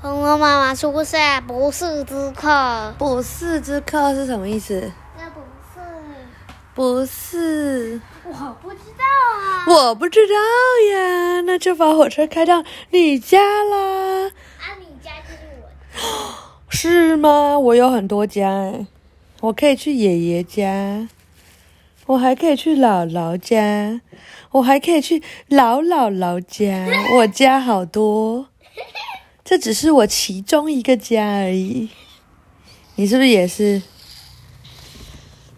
恐龙妈妈出现不速之客，不是之客是什么意思？那不是，不是，我不知道啊。我不知道呀。那就把火车开到你家啦。啊，你家就是我。是吗？我有很多家哎，我可以去爷爷家，我还可以去姥姥家，我还可以去老姥姥家，我家好多。这只是我其中一个家而已。你是不是也是？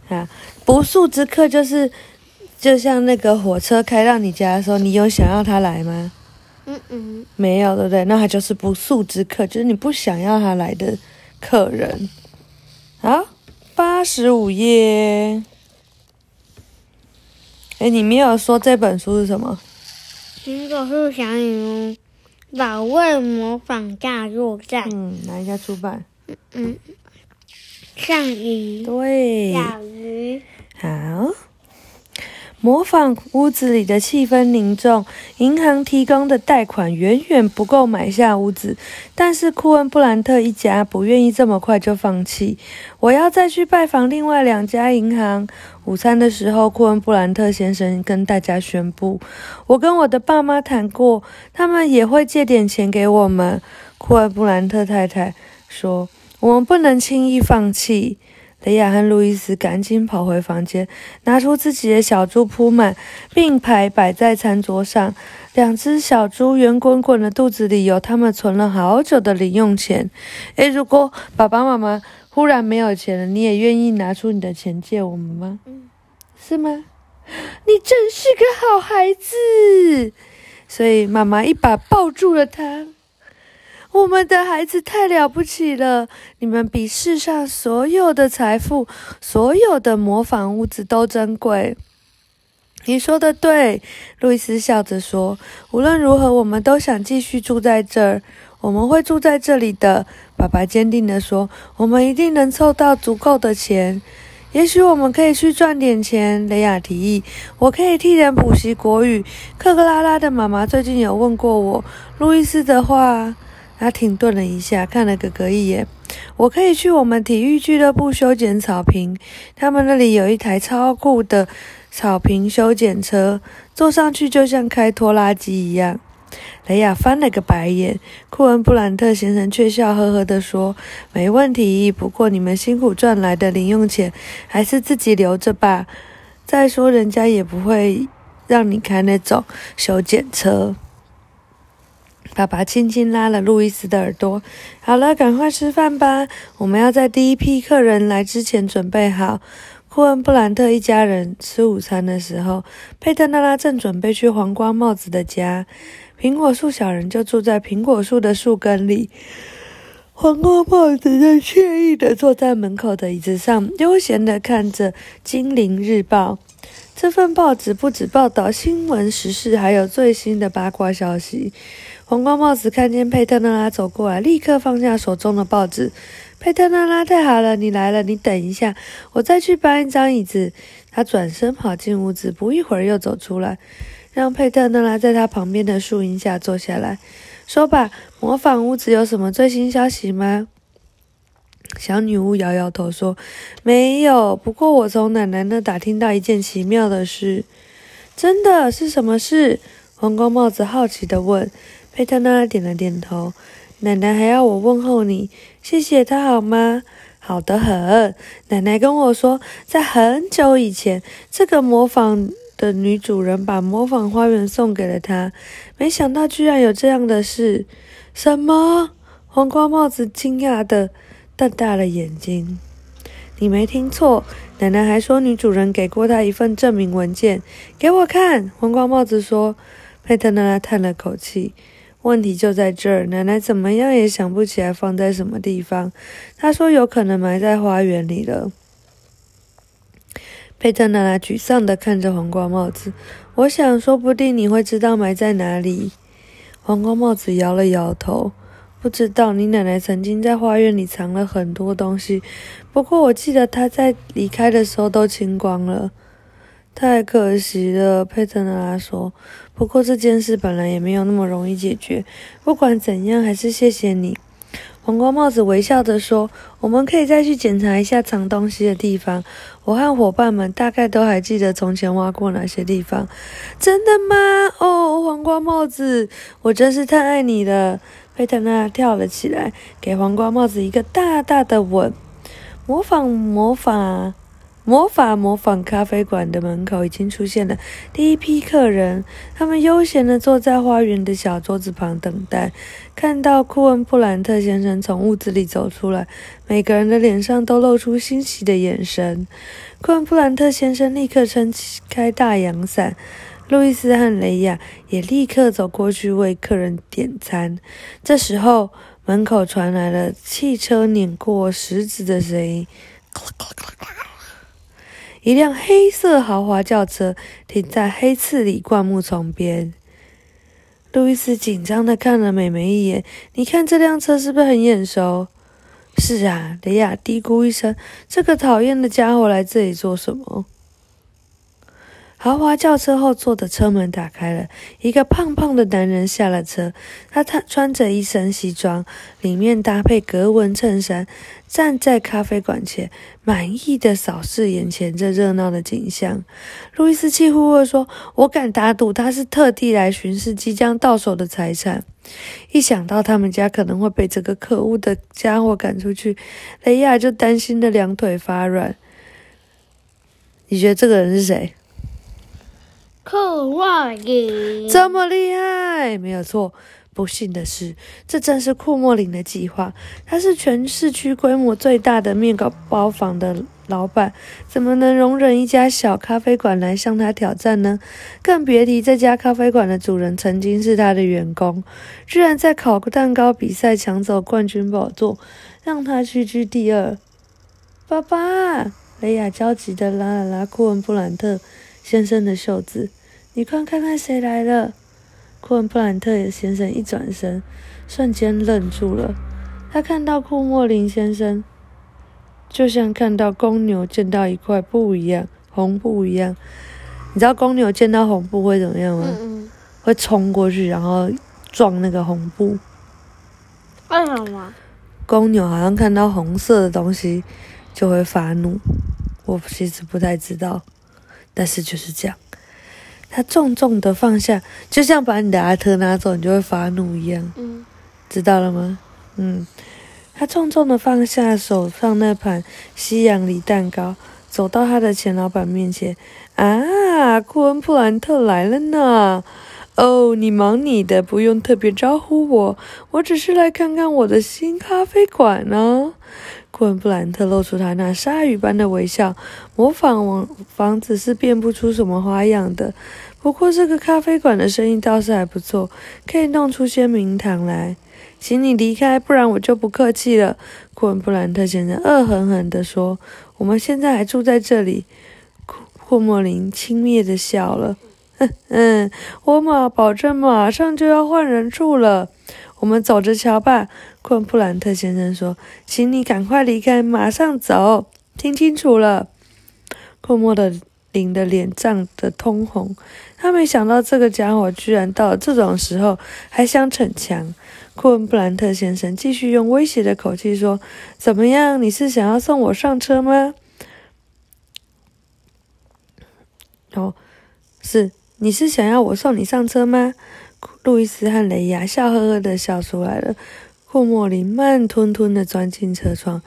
啊，不速之客就是，就像那个火车开到你家的时候，你有想要他来吗？嗯嗯，没有，对不对？那他就是不速之客，就是你不想要他来的客人。好，八十五页。哎，你没有说这本书是什么？苹果树小女巫，保卫模仿大作战。嗯，哪一家出版？嗯，上鱼，对，小鱼，好。模仿屋子里的气氛凝重，银行提供的贷款远远不够买下屋子，但是库恩布兰特一家不愿意这么快就放弃。我要再去拜访另外两家银行。午餐的时候，库恩布兰特先生跟大家宣布：“我跟我的爸妈谈过，他们也会借点钱给我们。”库恩布兰特太太说：“我们不能轻易放弃。”雷亚和路易斯赶紧跑回房间，拿出自己的小猪铺满，并排摆在餐桌上。两只小猪圆滚滚的肚子里有他们存了好久的零用钱。诶，如果爸爸妈妈忽然没有钱了，你也愿意拿出你的钱借我们吗？嗯，是吗？你真是个好孩子。所以妈妈一把抱住了他。我们的孩子太了不起了！你们比世上所有的财富、所有的模仿屋子都珍贵。你说的对，路易斯笑着说。无论如何，我们都想继续住在这儿。我们会住在这里的，爸爸坚定地说。我们一定能凑到足够的钱。也许我们可以去赚点钱，雷亚提议。我可以替人补习国语。克克拉拉的妈妈最近有问过我，路易斯的话。他停顿了一下，看了哥哥一眼。我可以去我们体育俱乐部修剪草坪，他们那里有一台超酷的草坪修剪车，坐上去就像开拖拉机一样。雷亚翻了个白眼，库恩布兰特先生却笑呵呵地说：“没问题，不过你们辛苦赚来的零用钱还是自己留着吧。再说，人家也不会让你开那种修剪车。”爸爸轻轻拉了路易斯的耳朵。好了，赶快吃饭吧！我们要在第一批客人来之前准备好。库恩布兰特一家人吃午餐的时候，佩特娜拉正准备去黄瓜帽子的家。苹果树小人就住在苹果树的树根里。黄瓜帽子正惬意地坐在门口的椅子上，悠闲地看着《精灵日报》。这份报纸不止报道新闻时事，还有最新的八卦消息。黄瓜帽子看见佩特纳拉走过来，立刻放下手中的报纸。佩特纳拉，太好了，你来了！你等一下，我再去搬一张椅子。他转身跑进屋子，不一会儿又走出来，让佩特纳拉在他旁边的树荫下坐下来，说吧，模仿屋子有什么最新消息吗？小女巫摇摇头说：“没有。不过我从奶奶那打听到一件奇妙的事。真的是什么事？”黄瓜帽子好奇地问。佩特纳点了点头。奶奶还要我问候你，谢谢她好吗？好的很。奶奶跟我说，在很久以前，这个模仿的女主人把模仿花园送给了她。没想到居然有这样的事。什么？黄瓜帽子惊讶的瞪大了眼睛。你没听错，奶奶还说女主人给过她一份证明文件，给我看。黄瓜帽子说。佩特娜拉叹了口气。问题就在这儿，奶奶怎么样也想不起来放在什么地方。她说有可能埋在花园里了。佩特娜拉沮丧地看着黄瓜帽子。我想，说不定你会知道埋在哪里。黄瓜帽子摇了摇头。不知道，你奶奶曾经在花园里藏了很多东西，不过我记得她在离开的时候都清光了。太可惜了，佩特纳拉说。不过这件事本来也没有那么容易解决。不管怎样，还是谢谢你。黄瓜帽子微笑着说：“我们可以再去检查一下藏东西的地方。我和伙伴们大概都还记得从前挖过哪些地方。”真的吗？哦，黄瓜帽子，我真是太爱你了！佩特纳跳了起来，给黄瓜帽子一个大大的吻。模仿，模仿。魔法模仿咖啡馆的门口已经出现了第一批客人，他们悠闲地坐在花园的小桌子旁等待。看到库恩布兰特先生从屋子里走出来，每个人的脸上都露出欣喜的眼神。库恩布兰特先生立刻撑起开大阳伞，路易斯和雷亚也立刻走过去为客人点餐。这时候，门口传来了汽车碾过石子的声音。一辆黑色豪华轿车停在黑刺里灌木丛边。路易斯紧张的看了美美一眼：“你看这辆车是不是很眼熟？”“是啊。”雷亚嘀咕一声，“这个讨厌的家伙来这里做什么？”豪华轿车后座的车门打开了，一个胖胖的男人下了车。他他穿着一身西装，里面搭配格纹衬衫，站在咖啡馆前，满意的扫视眼前这热闹的景象。路易斯气呼呼地说：“我敢打赌，他是特地来巡视即将到手的财产。”一想到他们家可能会被这个可恶的家伙赶出去，雷亚就担心的两腿发软。你觉得这个人是谁？库莫林这么厉害，没有错。不幸的是，这正是库莫林的计划。他是全市区规模最大的面包房的老板，怎么能容忍一家小咖啡馆来向他挑战呢？更别提这家咖啡馆的主人曾经是他的员工，居然在烤蛋糕比赛抢走冠军宝座，让他屈居第二。爸爸，雷亚焦急地拉了拉库恩布兰特先生的袖子。你快看看谁来了！库恩布兰特先生一转身，瞬间愣住了。他看到库莫林先生，就像看到公牛见到一块布一样，红布一样。你知道公牛见到红布会怎么样吗？会冲过去，然后撞那个红布。为什么？公牛好像看到红色的东西就会发怒。我其实不太知道，但是就是这样。他重重的放下，就像把你的阿特拿走，你就会发怒一样。嗯，知道了吗？嗯，他重重的放下手上那盘西洋梨蛋糕，走到他的前老板面前。啊，库恩布兰特来了呢！哦，你忙你的，不用特别招呼我，我只是来看看我的新咖啡馆呢。库恩布兰特露出他那鲨鱼般的微笑，模仿王房子是变不出什么花样的。不过这个咖啡馆的生意倒是还不错，可以弄出些名堂来。请你离开，不然我就不客气了。库恩布兰特先生恶狠狠地说：“我们现在还住在这里。”库库莫林轻蔑地笑了：“哼 嗯，我马保证马上就要换人住了。我们走着瞧吧。”昆布兰特先生说：“请你赶快离开，马上走。听清楚了。”库莫的林的脸涨得通红，他没想到这个家伙居然到了这种时候还想逞强。库恩布兰特先生继续用威胁的口气说：“怎么样？你是想要送我上车吗？”“哦，是。你是想要我送你上车吗？”路易斯和雷亚笑呵呵的笑出来了。库莫林慢吞吞地钻进车窗、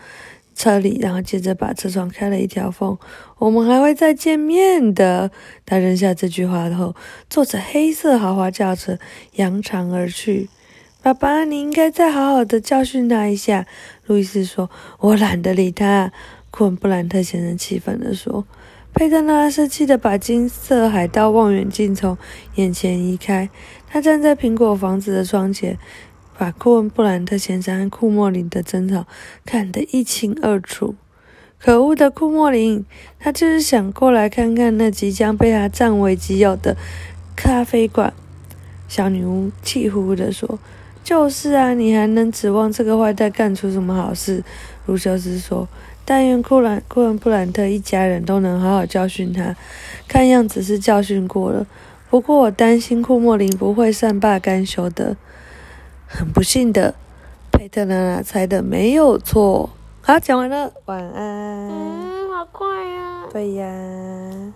车里，然后接着把车窗开了一条缝。我们还会再见面的。他扔下这句话后，坐着黑色豪华轿车扬长而去。爸爸，你应该再好好的教训他一下。路易斯说：“我懒得理他。”库布兰特先生气愤地说。佩特拉生气地把金色海盗望远镜从眼前移开。他站在苹果房子的窗前。把库恩布兰特先生和库莫林的争吵看得一清二楚。可恶的库莫林，他就是想过来看看那即将被他占为己有的咖啡馆。小女巫气呼呼地说：“就是啊，你还能指望这个坏蛋干出什么好事？”卢修斯说：“但愿库兰库恩布兰特一家人都能好好教训他。看样子是教训过了，不过我担心库莫林不会善罢甘休的。很不幸的，佩特娜娜猜的没有错。好，讲完了，晚安。嗯，好快呀。对呀。